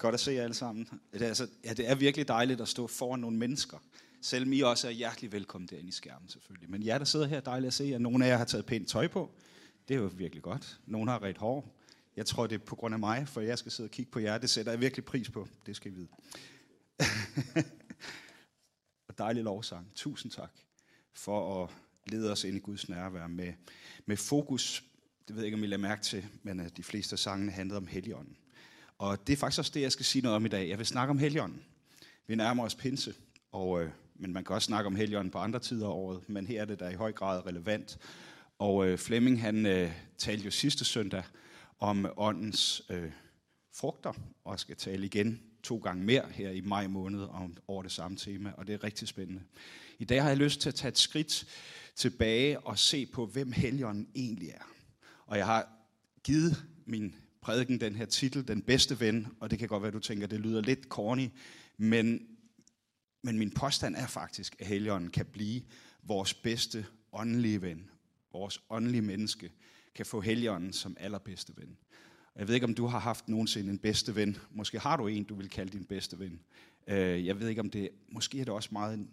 Godt at se jer alle sammen. Det er, altså, ja, det er virkelig dejligt at stå foran nogle mennesker. Selvom I også er hjertelig velkommen derinde i skærmen selvfølgelig. Men jer, der sidder her, dejligt at se jer. Nogle af jer har taget pænt tøj på. Det er jo virkelig godt. Nogle har ret hår. Jeg tror, det er på grund af mig, for jeg skal sidde og kigge på jer. Det sætter jeg virkelig pris på. Det skal I vide. og dejlig lovsang. Tusind tak for at lede os ind i Guds nærvær med, med fokus. Det ved jeg ikke, om I lader mærke til, men øh, de fleste af sangene handlede om Helligånden. Og det er faktisk også det, jeg skal sige noget om i dag. Jeg vil snakke om Helligånden. Vi nærmer os pinse, og, øh, men man kan også snakke om Helligånden på andre tider af året, men her er det da i høj grad relevant. Og øh, Flemming, han øh, talte jo sidste søndag om åndens øh, frugter, og skal tale igen to gange mere her i maj måned om, over det samme tema, og det er rigtig spændende. I dag har jeg lyst til at tage et skridt tilbage og se på, hvem Helligånden egentlig er. Og jeg har givet min prædiken den her titel, Den bedste ven, og det kan godt være, du tænker, det lyder lidt corny, men, men min påstand er faktisk, at Helligånden kan blive vores bedste åndelige ven. Vores åndelige menneske kan få Helligånden som allerbedste ven. Jeg ved ikke, om du har haft nogensinde en bedste ven. Måske har du en, du vil kalde din bedste ven. Øh, jeg ved ikke, om det... Måske er det også meget... En,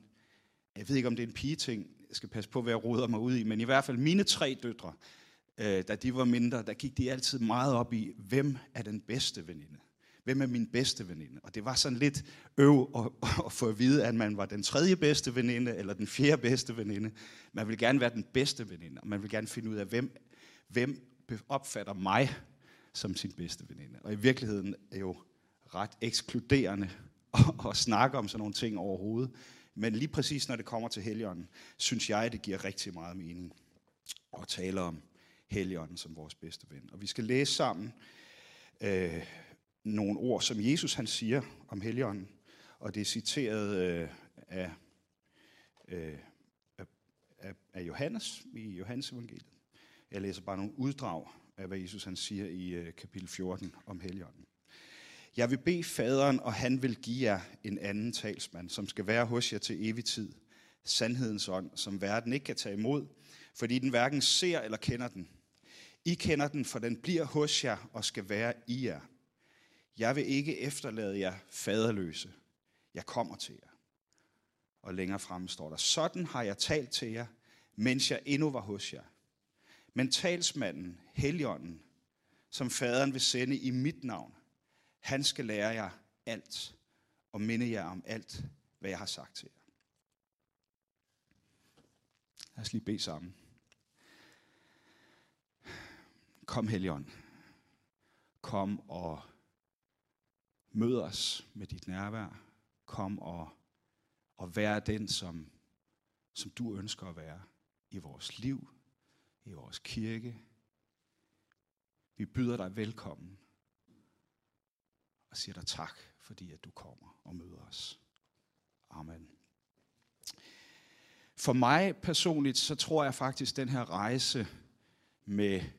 jeg ved ikke, om det er en pige-ting. Jeg skal passe på, hvad jeg roder mig ud i. Men i hvert fald mine tre døtre, øh, da de var mindre, der gik de altid meget op i, hvem er den bedste veninde? Hvem er min bedste veninde? Og det var sådan lidt øv at, at få at vide, at man var den tredje bedste veninde, eller den fjerde bedste veninde. Man vil gerne være den bedste veninde, og man vil gerne finde ud af, hvem, hvem opfatter mig som sin bedste veninde. Og i virkeligheden er jo ret ekskluderende at, at snakke om sådan nogle ting overhovedet. Men lige præcis når det kommer til helgen, synes jeg, det giver rigtig meget mening at tale om Helligånden som vores bedste ven. Og vi skal læse sammen øh, nogle ord, som Jesus han siger om Helligånden. Og det er citeret øh, af, øh, af, af Johannes i Johannes evangeliet. Jeg læser bare nogle uddrag af, hvad Jesus han siger i øh, kapitel 14 om Helligånden. Jeg vil bede faderen, og han vil give jer en anden talsmand, som skal være hos jer til evig tid. Sandhedens ånd, som verden ikke kan tage imod, fordi den hverken ser eller kender den. I kender den, for den bliver hos jer og skal være i jer. Jeg vil ikke efterlade jer faderløse. Jeg kommer til jer. Og længere frem står der, sådan har jeg talt til jer, mens jeg endnu var hos jer. Men talsmanden, Helligånden, som faderen vil sende i mit navn, han skal lære jer alt og minde jer om alt, hvad jeg har sagt til jer. Lad os lige bede sammen. Kom, Helligånd. Kom og mød os med dit nærvær. Kom og, og vær den, som, som du ønsker at være i vores liv, i vores kirke. Vi byder dig velkommen og siger dig tak, fordi at du kommer og møder os. Amen. For mig personligt, så tror jeg faktisk, at den her rejse med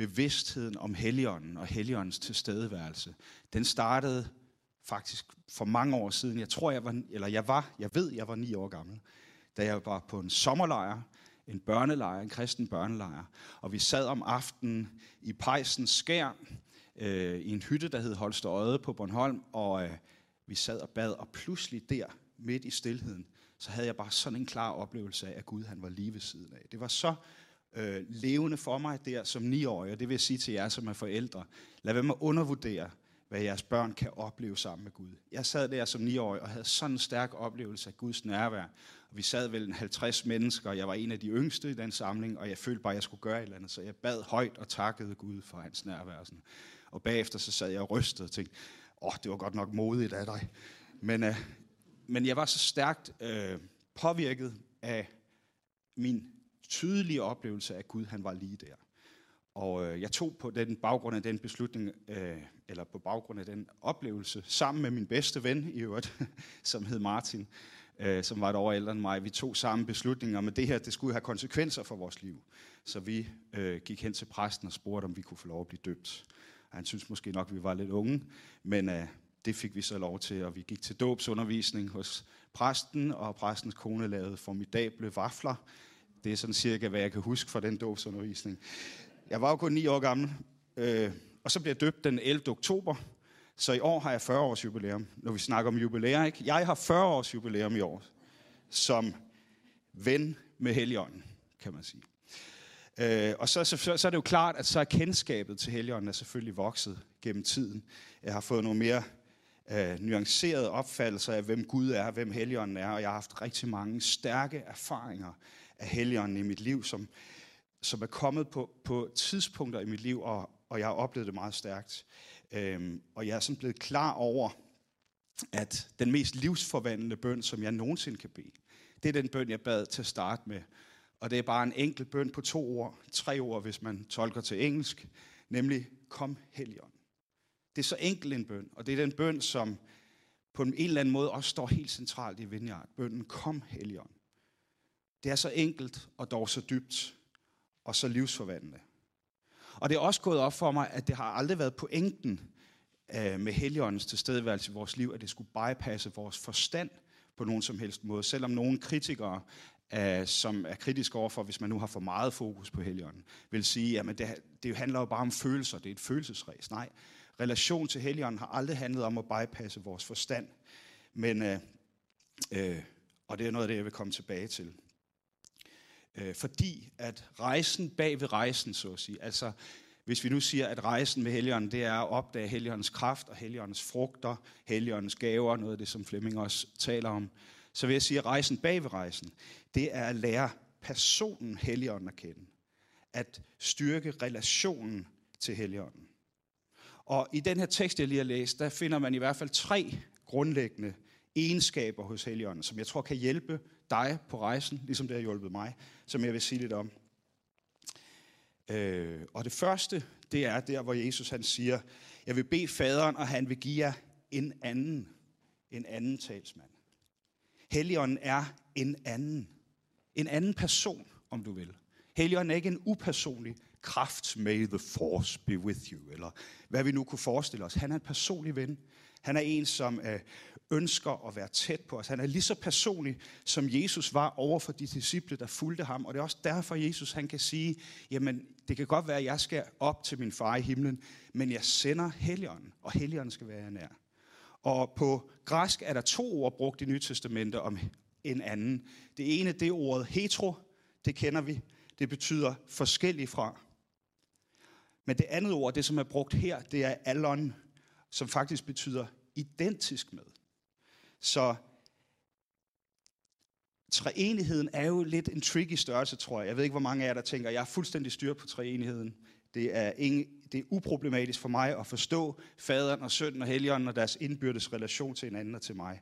bevidstheden om Helligånden og Helligåndens tilstedeværelse, den startede faktisk for mange år siden. Jeg tror, jeg var, eller jeg var, jeg ved, jeg var ni år gammel, da jeg var på en sommerlejr, en børnelejr, en kristen børnelejr, og vi sad om aftenen i pejsens skær, øh, i en hytte, der hed Holsterøde på Bornholm, og øh, vi sad og bad, og pludselig der, midt i stillheden, så havde jeg bare sådan en klar oplevelse af, at Gud han var lige ved siden af. Det var så øh, levende for mig der som niårig, og det vil jeg sige til jer som er forældre. Lad være med at undervurdere, hvad jeres børn kan opleve sammen med Gud. Jeg sad der som niårig og havde sådan en stærk oplevelse af Guds nærvær. Og vi sad vel en 50 mennesker, og jeg var en af de yngste i den samling, og jeg følte bare, at jeg skulle gøre et eller andet. Så jeg bad højt og takkede Gud for hans nærvær. Sådan. Og bagefter så sad jeg og rystede og tænkte, åh, oh, det var godt nok modigt af dig. Men, øh, men jeg var så stærkt øh, påvirket af min tydelige oplevelse af, Gud han var lige der. Og øh, jeg tog på den baggrund af den beslutning, øh, eller på baggrund af den oplevelse, sammen med min bedste ven i øvrigt, som hed Martin, øh, som var et år ældre end mig. Vi tog sammen beslutninger, at det her det skulle have konsekvenser for vores liv. Så vi øh, gik hen til præsten og spurgte, om vi kunne få lov at blive døbt. Han synes måske nok, at vi var lidt unge, men øh, det fik vi så lov til, og vi gik til dåbsundervisning hos præsten, og præstens kone lavede formidable vafler. Det er sådan cirka, hvad jeg kan huske fra den dåbsundervisning. Jeg var jo kun ni år gammel, øh, og så blev jeg døbt den 11. oktober, så i år har jeg 40 års jubilæum, når vi snakker om jubilæer. Ikke? Jeg har 40 års jubilæum i år, som ven med Helligånden, kan man sige. Øh, og så, så, så er det jo klart, at så er kendskabet til Helligånden er selvfølgelig vokset gennem tiden. Jeg har fået nogle mere øh, nuancerede opfattelser af, hvem Gud er, hvem Helligånden er, og jeg har haft rigtig mange stærke erfaringer af Helligånden i mit liv, som, som er kommet på, på tidspunkter i mit liv, og, og jeg har oplevet det meget stærkt. Øhm, og jeg er sådan blevet klar over, at den mest livsforvandlende bøn, som jeg nogensinde kan bede, det er den bøn, jeg bad til at starte med. Og det er bare en enkelt bøn på to ord, tre ord, hvis man tolker til engelsk, nemlig kom Helligånd. Det er så enkelt en bøn, og det er den bøn, som på en eller anden måde også står helt centralt i Vineyard. Bønnen kom Helligånd. Det er så enkelt og dog så dybt og så livsforvandlende. Og det er også gået op for mig, at det har aldrig været pointen øh, med Helligåndens tilstedeværelse i vores liv, at det skulle bypasse vores forstand på nogen som helst måde. Selvom nogle kritikere, øh, som er kritiske overfor, hvis man nu har for meget fokus på Helligånden, vil sige, at det, det handler jo bare om følelser, det er et følelsesræs. Nej, relation til Helligånden har aldrig handlet om at bypasse vores forstand. Men, øh, øh, og det er noget af det, jeg vil komme tilbage til. Øh, fordi at rejsen bag ved rejsen, så at sige, altså hvis vi nu siger, at rejsen med Helligånden, det er at opdage Helligåndens kraft og Helligåndens frugter, Helligåndens gaver, noget af det, som Flemming også taler om, så vil jeg sige, at rejsen bag ved rejsen, det er at lære personen Helligånden at kende. At styrke relationen til Helligånden. Og i den her tekst, jeg lige har læst, der finder man i hvert fald tre grundlæggende egenskaber hos Helligånden, som jeg tror kan hjælpe dig på rejsen, ligesom det har hjulpet mig, som jeg vil sige lidt om. Øh, og det første, det er der, hvor Jesus han siger, jeg vil bede faderen, og han vil give jer en anden, en anden talsmand. Helligånden er en anden. En anden person, om du vil. Helligånden er ikke en upersonlig kraft, may the force be with you, eller hvad vi nu kunne forestille os. Han er en personlig ven. Han er en, som øh, ønsker at være tæt på os. Han er lige så personlig, som Jesus var over for de disciple, der fulgte ham. Og det er også derfor, Jesus han kan sige, jamen det kan godt være, at jeg skal op til min far i himlen, men jeg sender Helligånden, og Helligånden skal være nær. Og på græsk er der to ord brugt i Nye Testamente om en anden. Det ene, det er ordet hetero, det kender vi. Det betyder forskellig fra. Men det andet ord, det som er brugt her, det er allon, som faktisk betyder identisk med. Så treenigheden er jo lidt en tricky størrelse, tror jeg. Jeg ved ikke, hvor mange af jer, der tænker, jeg er fuldstændig styr på treenigheden. Det er, ingen, det er uproblematisk for mig at forstå faderen og sønnen og helligånden og deres indbyrdes relation til hinanden og til mig.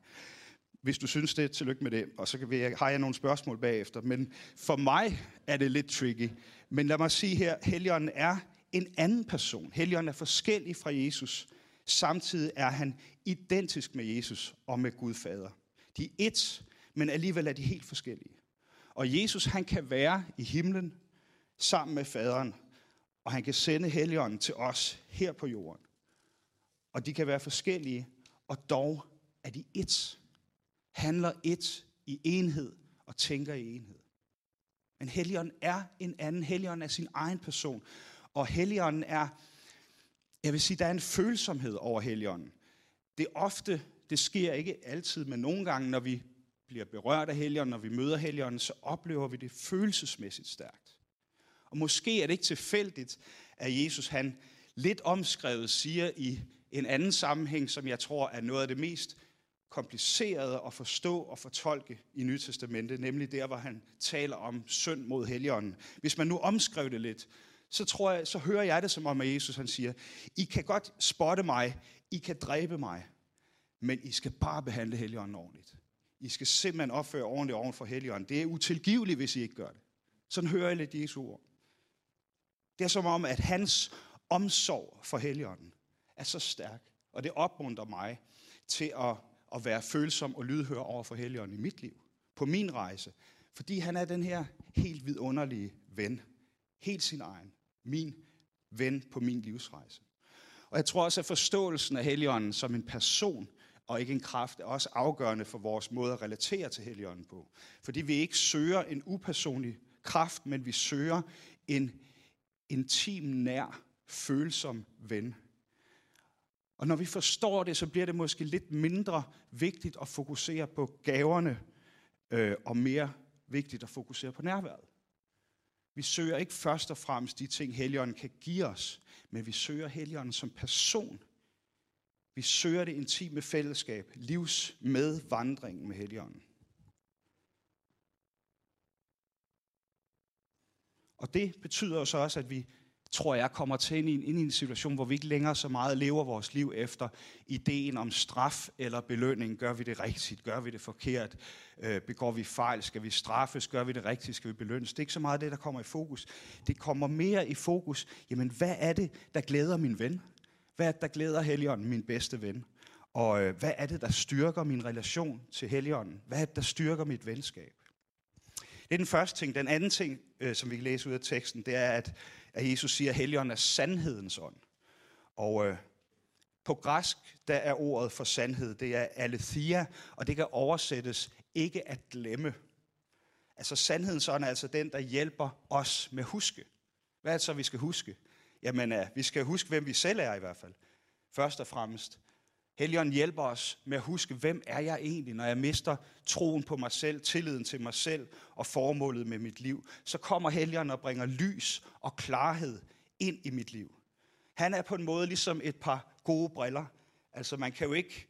Hvis du synes det, tillykke med det, og så jeg, har jeg nogle spørgsmål bagefter. Men for mig er det lidt tricky. Men lad mig sige her, helligånden er en anden person. Helligånden er forskellig fra Jesus. Samtidig er han identisk med Jesus og med Gud Fader. De er ét, men alligevel er de helt forskellige. Og Jesus, han kan være i himlen sammen med faderen, og han kan sende Helligånden til os her på jorden. Og de kan være forskellige, og dog er de ét. Handler ét i enhed og tænker i enhed. Men Helligånden er en anden. Helligånden er sin egen person. Og Helligånden er, jeg vil sige, der er en følsomhed over Helligånden. Det er ofte, det sker ikke altid, men nogle gange, når vi bliver berørt af Helligånden, når vi møder Helligånden, så oplever vi det følelsesmæssigt stærkt. Og måske er det ikke tilfældigt, at Jesus han lidt omskrevet siger i en anden sammenhæng, som jeg tror er noget af det mest komplicerede at forstå og fortolke i Nye Testamentet, nemlig der, hvor han taler om synd mod Helligånden. Hvis man nu omskrev det lidt, så, tror jeg, så hører jeg det som om, at Jesus han siger, I kan godt spotte mig, I kan dræbe mig, men I skal bare behandle Helligånden ordentligt. I skal simpelthen opføre ordentligt oven for Helligånden. Det er utilgiveligt, hvis I ikke gør det. Sådan hører jeg lidt Jesu ord. Det er som om, at hans omsorg for Helligånden er så stærk, og det opmuntrer mig til at, at være følsom og lydhør over for Helligånden i mit liv, på min rejse. Fordi han er den her helt vidunderlige ven. Helt sin egen. Min ven på min livsrejse. Og jeg tror også, at forståelsen af Helligånden som en person og ikke en kraft er også afgørende for vores måde at relatere til Helligånden på. Fordi vi ikke søger en upersonlig kraft, men vi søger en intim, nær, følsom ven. Og når vi forstår det, så bliver det måske lidt mindre vigtigt at fokusere på gaverne, øh, og mere vigtigt at fokusere på nærværet. Vi søger ikke først og fremmest de ting, Helligånden kan give os, men vi søger Helligånden som person. Vi søger det intime fællesskab, livs med vandringen med Helligånden. Og det betyder så også, at vi, tror jeg, kommer til ind i, en, ind i en situation, hvor vi ikke længere så meget lever vores liv efter ideen om straf eller belønning. Gør vi det rigtigt? Gør vi det forkert? Øh, begår vi fejl? Skal vi straffes? Gør vi det rigtigt? Skal vi belønnes? Det er ikke så meget det, der kommer i fokus. Det kommer mere i fokus. Jamen, hvad er det, der glæder min ven? Hvad er det, der glæder Helligånden, min bedste ven? Og øh, hvad er det, der styrker min relation til Helligånden? Hvad er det, der styrker mit venskab? Det er den første ting. Den anden ting, øh, som vi kan læse ud af teksten, det er, at, at Jesus siger, at Helligånden er sandhedens ånd. Og øh, på græsk, der er ordet for sandhed, det er aletheia, og det kan oversættes ikke at glemme. Altså sandhedens ånd er altså den, der hjælper os med huske. Hvad er det så, vi skal huske? Jamen, øh, vi skal huske, hvem vi selv er i hvert fald. Først og fremmest. Helligånden hjælper os med at huske, hvem er jeg egentlig, når jeg mister troen på mig selv, tilliden til mig selv og formålet med mit liv. Så kommer Helligånden og bringer lys og klarhed ind i mit liv. Han er på en måde ligesom et par gode briller. Altså man kan jo ikke,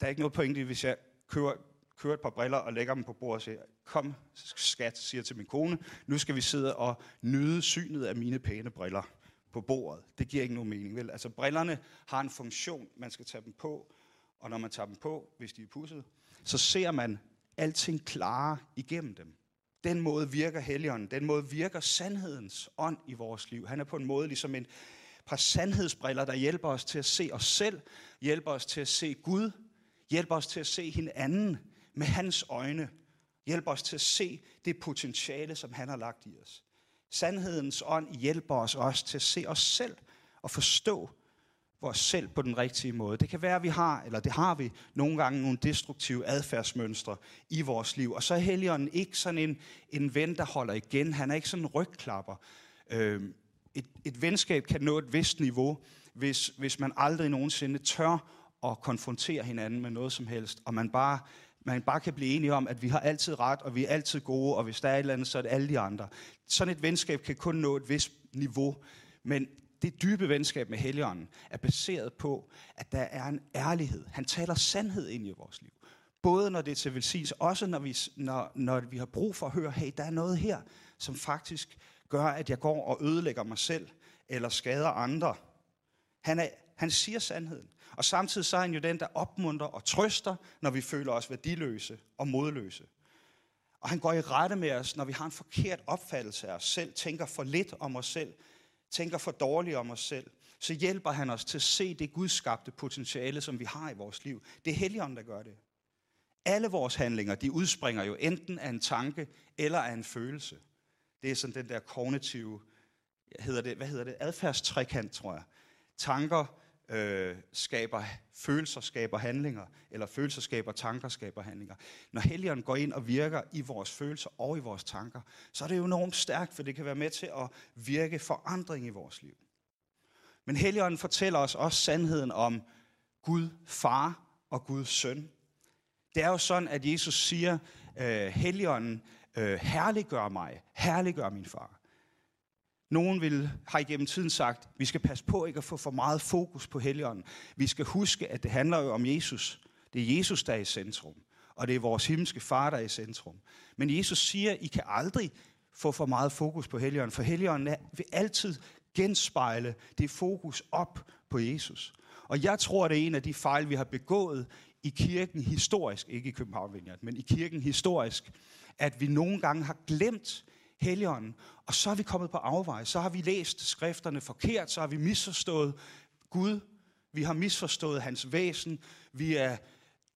der er ikke noget pointe, hvis jeg kører, kører et par briller og lægger dem på bordet og siger, kom skat, siger til min kone, nu skal vi sidde og nyde synet af mine pæne briller på bordet. Det giver ikke nogen mening, vel? Altså brillerne har en funktion, man skal tage dem på, og når man tager dem på, hvis de er pudset, så ser man alting klare igennem dem. Den måde virker Helligånden, den måde virker sandhedens ånd i vores liv. Han er på en måde ligesom en par sandhedsbriller, der hjælper os til at se os selv, hjælper os til at se Gud, hjælper os til at se hinanden med hans øjne, hjælper os til at se det potentiale, som han har lagt i os. Sandhedens ånd hjælper os også til at se os selv og forstå vores selv på den rigtige måde. Det kan være, at vi har, eller det har vi, nogle gange nogle destruktive adfærdsmønstre i vores liv. Og så er Helligånden ikke sådan en, en ven, der holder igen. Han er ikke sådan en rygklapper. Øh, et, et venskab kan nå et vist niveau, hvis, hvis man aldrig nogensinde tør at konfrontere hinanden med noget som helst, og man bare man bare kan blive enige om, at vi har altid ret, og vi er altid gode, og hvis der er et eller andet, så er det alle de andre. Sådan et venskab kan kun nå et vist niveau, men det dybe venskab med Helligånden er baseret på, at der er en ærlighed. Han taler sandhed ind i vores liv. Både når det er til velsignelse, også når vi, når, når vi har brug for at høre, hey, der er noget her, som faktisk gør, at jeg går og ødelægger mig selv, eller skader andre. Han, er, han siger sandheden. Og samtidig så er han jo den, der opmunter og trøster, når vi føler os værdiløse og modløse. Og han går i rette med os, når vi har en forkert opfattelse af os selv, tænker for lidt om os selv, tænker for dårligt om os selv. Så hjælper han os til at se det gudskabte potentiale, som vi har i vores liv. Det er Helligånden, der gør det. Alle vores handlinger, de udspringer jo enten af en tanke eller af en følelse. Det er sådan den der kognitive, hedder det, hvad hedder det, adfærdstrekant, tror jeg. Tanker, øh, skaber følelser, skaber handlinger, eller følelser skaber tanker, skaber handlinger. Når Helligånden går ind og virker i vores følelser og i vores tanker, så er det jo enormt stærkt, for det kan være med til at virke forandring i vores liv. Men Helligånden fortæller os også sandheden om Gud far og Guds søn. Det er jo sådan, at Jesus siger, øh, Helligånden øh, herliggør mig, herliggør min far. Nogen vil, har igennem tiden sagt, vi skal passe på ikke at få for meget fokus på Helligånden. Vi skal huske, at det handler jo om Jesus. Det er Jesus, der er i centrum. Og det er vores himmelske far, der er i centrum. Men Jesus siger, I kan aldrig få for meget fokus på Helligånden, for Helligånden vil altid genspejle det fokus op på Jesus. Og jeg tror, det er en af de fejl, vi har begået i kirken historisk, ikke i København men i kirken historisk, at vi nogle gange har glemt Helligånden. Og så er vi kommet på afvej. Så har vi læst skrifterne forkert. Så har vi misforstået Gud. Vi har misforstået hans væsen. Vi er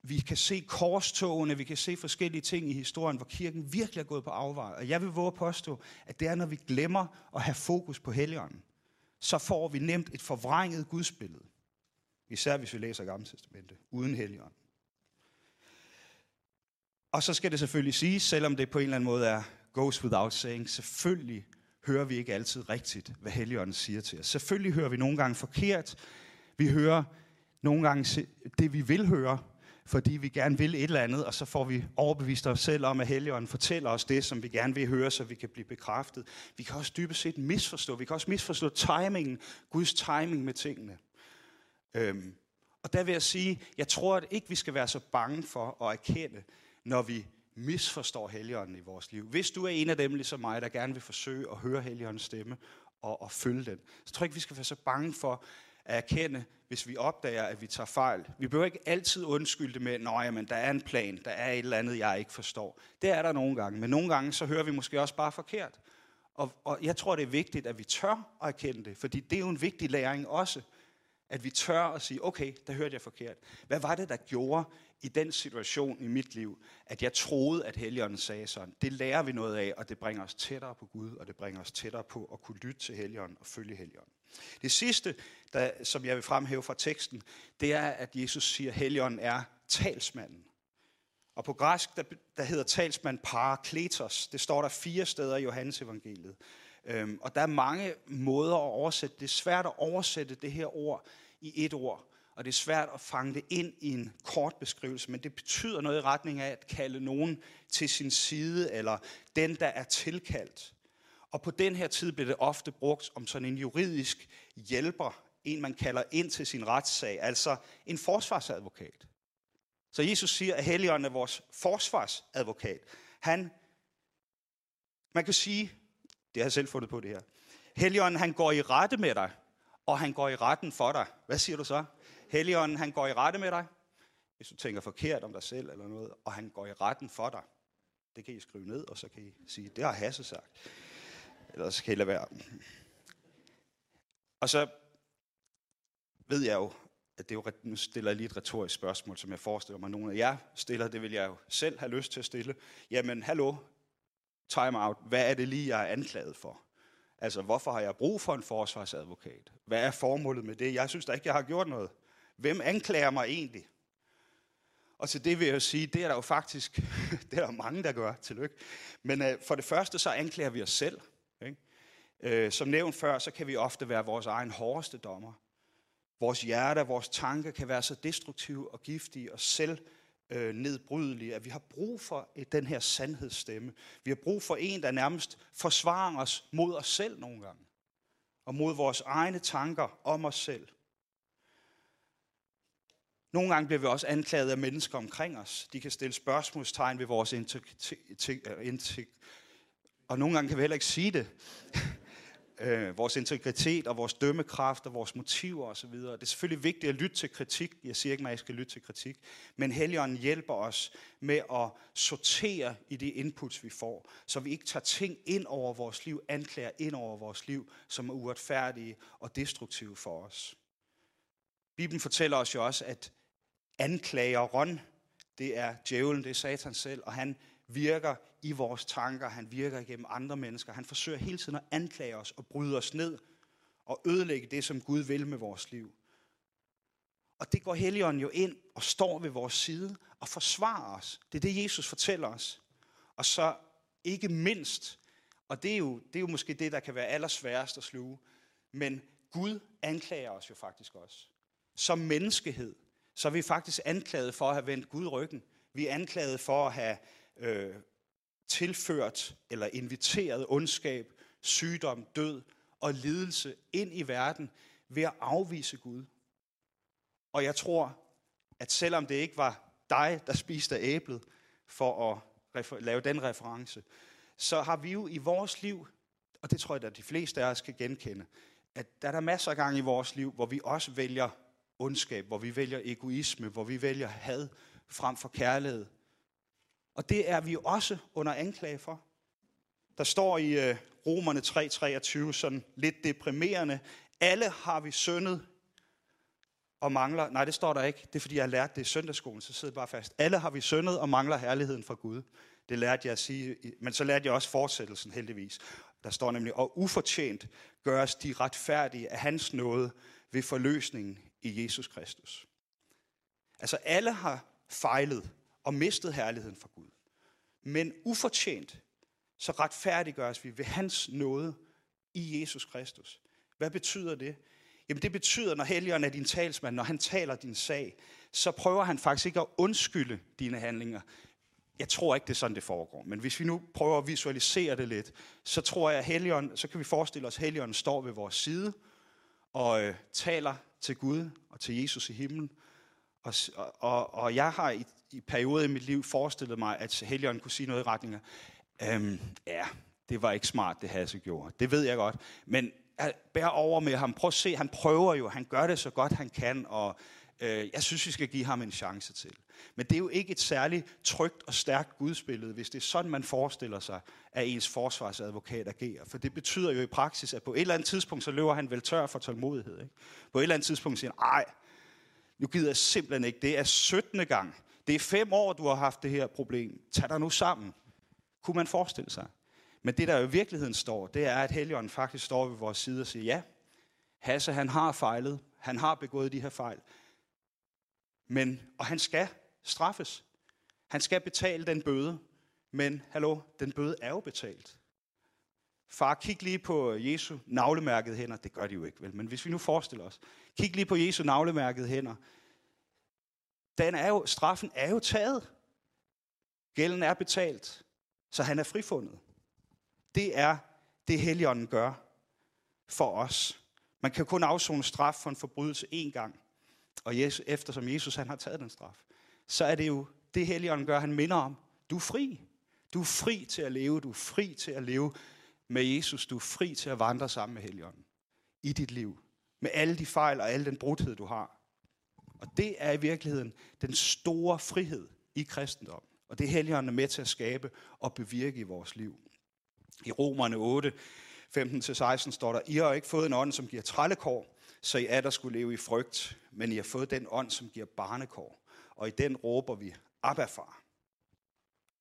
vi kan se korstogene, vi kan se forskellige ting i historien, hvor kirken virkelig er gået på afvej. Og jeg vil våge at påstå, at det er, når vi glemmer at have fokus på Helligånden, så får vi nemt et forvrænget gudsbillede. Især hvis vi læser Gamle Testamentet uden Helligånden. Og så skal det selvfølgelig siges, selvom det på en eller anden måde er goes without saying, selvfølgelig hører vi ikke altid rigtigt, hvad Helligånden siger til os. Selvfølgelig hører vi nogle gange forkert. Vi hører nogle gange det, vi vil høre, fordi vi gerne vil et eller andet, og så får vi overbevist os selv om, at Helligånden fortæller os det, som vi gerne vil høre, så vi kan blive bekræftet. Vi kan også dybest set misforstå. Vi kan også misforstå timingen, Guds timing med tingene. Øhm, og der vil jeg sige, jeg tror at ikke, vi skal være så bange for at erkende, når vi misforstår Helligånden i vores liv. Hvis du er en af dem, ligesom mig, der gerne vil forsøge at høre Helligåndens stemme og, og følge den, så tror jeg ikke, vi skal være så bange for at erkende, hvis vi opdager, at vi tager fejl. Vi behøver ikke altid undskylde det med, at der er en plan, der er et eller andet, jeg ikke forstår. Det er der nogle gange, men nogle gange så hører vi måske også bare forkert. Og, og jeg tror, det er vigtigt, at vi tør at erkende det, fordi det er jo en vigtig læring også, at vi tør at sige, okay, der hørte jeg forkert. Hvad var det, der gjorde i den situation i mit liv, at jeg troede, at Helligånden sagde sådan? Det lærer vi noget af, og det bringer os tættere på Gud, og det bringer os tættere på at kunne lytte til Helligånden og følge Helligånden. Det sidste, der, som jeg vil fremhæve fra teksten, det er, at Jesus siger, at Helligånden er talsmanden. Og på græsk, der, der hedder talsmand parakletos. Det står der fire steder i Johannes evangeliet. Øhm, og der er mange måder at oversætte. Det er svært at oversætte det her ord i et ord. Og det er svært at fange det ind i en kort beskrivelse, men det betyder noget i retning af at kalde nogen til sin side, eller den, der er tilkaldt. Og på den her tid blev det ofte brugt om sådan en juridisk hjælper, en man kalder ind til sin retssag, altså en forsvarsadvokat. Så Jesus siger, at Helligånden er vores forsvarsadvokat. Han, man kan sige, det har jeg selv fundet på det her. Helligånden, han går i rette med dig, og han går i retten for dig. Hvad siger du så? Helligånden, han går i rette med dig, hvis du tænker forkert om dig selv eller noget, og han går i retten for dig. Det kan I skrive ned, og så kan I sige, det har Hasse sagt. Eller så kan I lade være. Og så ved jeg jo, at det er jo, nu stiller jeg lige et retorisk spørgsmål, som jeg forestiller mig, nogle af jer stiller, det vil jeg jo selv have lyst til at stille. Jamen, hallo, time out. Hvad er det lige, jeg er anklaget for? Altså, hvorfor har jeg brug for en forsvarsadvokat? Hvad er formålet med det? Jeg synes da ikke, jeg har gjort noget. Hvem anklager mig egentlig? Og til det vil jeg sige, det er der jo faktisk, det er der mange, der gør. Tillykke. Men øh, for det første, så anklager vi os selv. Ikke? Øh, som nævnt før, så kan vi ofte være vores egen hårdeste dommer. Vores hjerte, vores tanker kan være så destruktive og giftige og selv øh, nedbrydelige, at vi har brug for den her sandhedsstemme. Vi har brug for en, der nærmest forsvarer os mod os selv nogle gange. Og mod vores egne tanker om os selv. Nogle gange bliver vi også anklaget af mennesker omkring os. De kan stille spørgsmålstegn ved vores integritet. Og nogle gange kan vi heller ikke sige det øh, vores integritet og vores dømmekraft og vores motiver osv. Det er selvfølgelig vigtigt at lytte til kritik. Jeg siger ikke, at man ikke skal lytte til kritik. Men Helligånden hjælper os med at sortere i de inputs, vi får, så vi ikke tager ting ind over vores liv, anklager ind over vores liv, som er uretfærdige og destruktive for os. Bibelen fortæller os jo også, at anklageren, det er djævlen, det er satan selv, og han virker i vores tanker, han virker igennem andre mennesker. Han forsøger hele tiden at anklage os og bryde os ned og ødelægge det, som Gud vil med vores liv. Og det går Helligånden jo ind og står ved vores side og forsvarer os. Det er det, Jesus fortæller os. Og så ikke mindst, og det er jo, det er jo måske det, der kan være allersværest at sluge, men Gud anklager os jo faktisk også. Som menneskehed, så er vi faktisk anklaget for at have vendt Gud ryggen. Vi er anklaget for at have øh, tilført eller inviteret ondskab, sygdom, død og lidelse ind i verden ved at afvise Gud. Og jeg tror, at selvom det ikke var dig, der spiste af æblet, for at lave den reference, så har vi jo i vores liv, og det tror jeg, at de fleste af os kan genkende, at der er der masser af gange i vores liv, hvor vi også vælger ondskab, hvor vi vælger egoisme, hvor vi vælger had frem for kærlighed, og det er vi også under anklage for. Der står i øh, Romerne 3:23 sådan lidt deprimerende, alle har vi syndet og mangler... Nej, det står der ikke. Det er, fordi jeg har lært det i søndagsskolen, så sidder bare fast. Alle har vi syndet og mangler herligheden fra Gud. Det lærte jeg at sige, men så lærte jeg også fortsættelsen heldigvis. Der står nemlig, og ufortjent gøres de retfærdige af hans nåde ved forløsningen i Jesus Kristus. Altså alle har fejlet og mistet herligheden fra Gud. Men ufortjent, så retfærdiggøres vi ved hans nåde i Jesus Kristus. Hvad betyder det? Jamen det betyder, når Helligånden er din talsmand, når han taler din sag, så prøver han faktisk ikke at undskylde dine handlinger. Jeg tror ikke, det er sådan, det foregår. Men hvis vi nu prøver at visualisere det lidt, så tror jeg, at Helligånden, så kan vi forestille os, at Helligånden står ved vores side og øh, taler til Gud og til Jesus i himlen. Og, og, og jeg har i, i perioder i mit liv forestillet mig, at Helligånden kunne sige noget i retning af, øhm, ja, det var ikke smart, det Hasse gjorde. Det ved jeg godt. Men bær over med ham. Prøv at se, han prøver jo. Han gør det så godt, han kan. Og øh, jeg synes, vi skal give ham en chance til. Men det er jo ikke et særligt trygt og stærkt gudsbillede, hvis det er sådan, man forestiller sig, at ens forsvarsadvokat agerer. For det betyder jo i praksis, at på et eller andet tidspunkt, så løber han vel tør for tålmodighed. Ikke? På et eller andet tidspunkt siger han, ej, nu gider jeg simpelthen ikke. Det er 17. gang. Det er fem år, du har haft det her problem. Tag dig nu sammen. Kunne man forestille sig? Men det, der jo i virkeligheden står, det er, at Helligånden faktisk står ved vores side og siger, ja, Hasse, han har fejlet. Han har begået de her fejl. Men, og han skal straffes. Han skal betale den bøde. Men, hallo, den bøde er jo betalt. Far, kig lige på Jesu navlemærkede hænder. Det gør de jo ikke, vel? Men hvis vi nu forestiller os. Kig lige på Jesu navlemærkede hænder. Den er jo, straffen er jo taget. Gælden er betalt. Så han er frifundet. Det er det, Helligånden gør for os. Man kan kun afzone straf for en forbrydelse én gang. Og Jesus, eftersom Jesus han har taget den straf, så er det jo det, Helligånden gør, han minder om. Du er fri. Du er fri til at leve. Du er fri til at leve med Jesus. Du er fri til at vandre sammen med Helligånden i dit liv. Med alle de fejl og al den brudhed, du har. Og det er i virkeligheden den store frihed i kristendom. Og det er Helligånden er med til at skabe og bevirke i vores liv. I Romerne 8, 15-16 står der, I har ikke fået en ånd, som giver trællekår, så I er der skulle leve i frygt, men I har fået den ånd, som giver barnekår. Og i den råber vi, Abba far.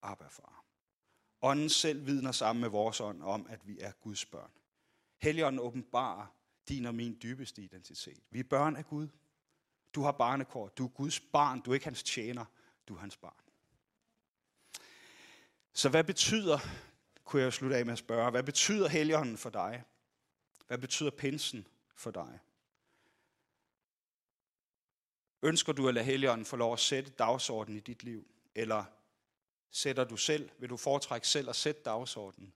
Abba far. Ånden selv vidner sammen med vores ånd om, at vi er Guds børn. Helligånden åbenbarer din og min dybeste identitet. Vi er børn af Gud. Du har barnekår. Du er Guds barn. Du er ikke hans tjener. Du er hans barn. Så hvad betyder kunne jeg slutte af med at spørge, hvad betyder Helligånden for dig? Hvad betyder pinsen for dig? Ønsker du at lade Helligånden få lov at sætte dagsordenen i dit liv? Eller sætter du selv, vil du foretrække selv at sætte dagsordenen?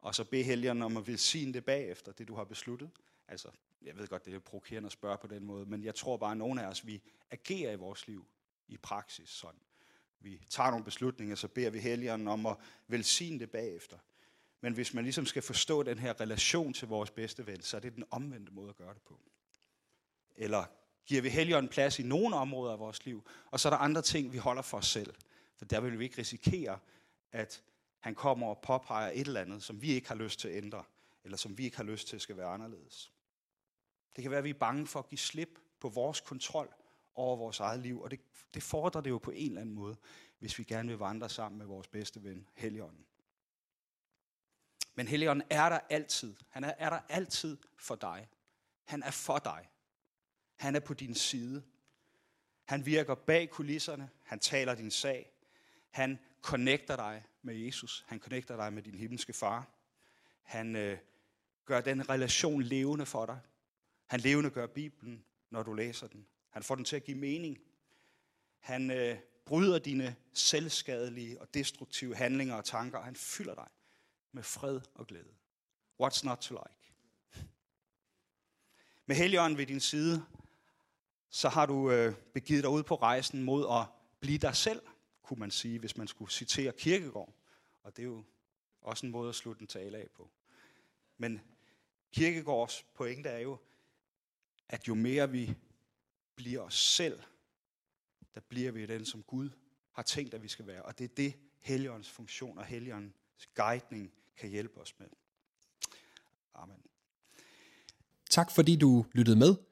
Og så bede Helligånden om at velsigne det bagefter, det du har besluttet? Altså, jeg ved godt, det er provokerende at spørge på den måde, men jeg tror bare, at nogle af os, vi agerer i vores liv i praksis sådan. Vi tager nogle beslutninger, så beder vi Helligånden om at velsigne det bagefter. Men hvis man ligesom skal forstå den her relation til vores bedste ven, så er det den omvendte måde at gøre det på. Eller giver vi Helligånden plads i nogle områder af vores liv, og så er der andre ting, vi holder for os selv. For der vil vi ikke risikere, at han kommer og påpeger et eller andet, som vi ikke har lyst til at ændre, eller som vi ikke har lyst til skal være anderledes. Det kan være, at vi er bange for at give slip på vores kontrol over vores eget liv, og det, det fordrer det jo på en eller anden måde, hvis vi gerne vil vandre sammen med vores bedste ven, Helligånden. Men Helligånden er der altid. Han er, er der altid for dig. Han er for dig. Han er på din side. Han virker bag kulisserne. Han taler din sag. Han connecter dig med Jesus. Han connecter dig med din himmelske far. Han øh, gør den relation levende for dig. Han levende gør Bibelen, når du læser den. Han får den til at give mening. Han øh, bryder dine selvskadelige og destruktive handlinger og tanker. Han fylder dig med fred og glæde. What's not to like? Med Helligånden ved din side, så har du øh, begivet dig ud på rejsen mod at blive dig selv, kunne man sige, hvis man skulle citere Kirkegård. Og det er jo også en måde at slutte en tale af på. Men Kirkegårds pointe er jo, at jo mere vi bliver os selv, der bliver vi den, som Gud har tænkt, at vi skal være. Og det er det, Helligåndens funktion og Helligåndens guidning kan hjælpe os med. Amen. Tak fordi du lyttede med.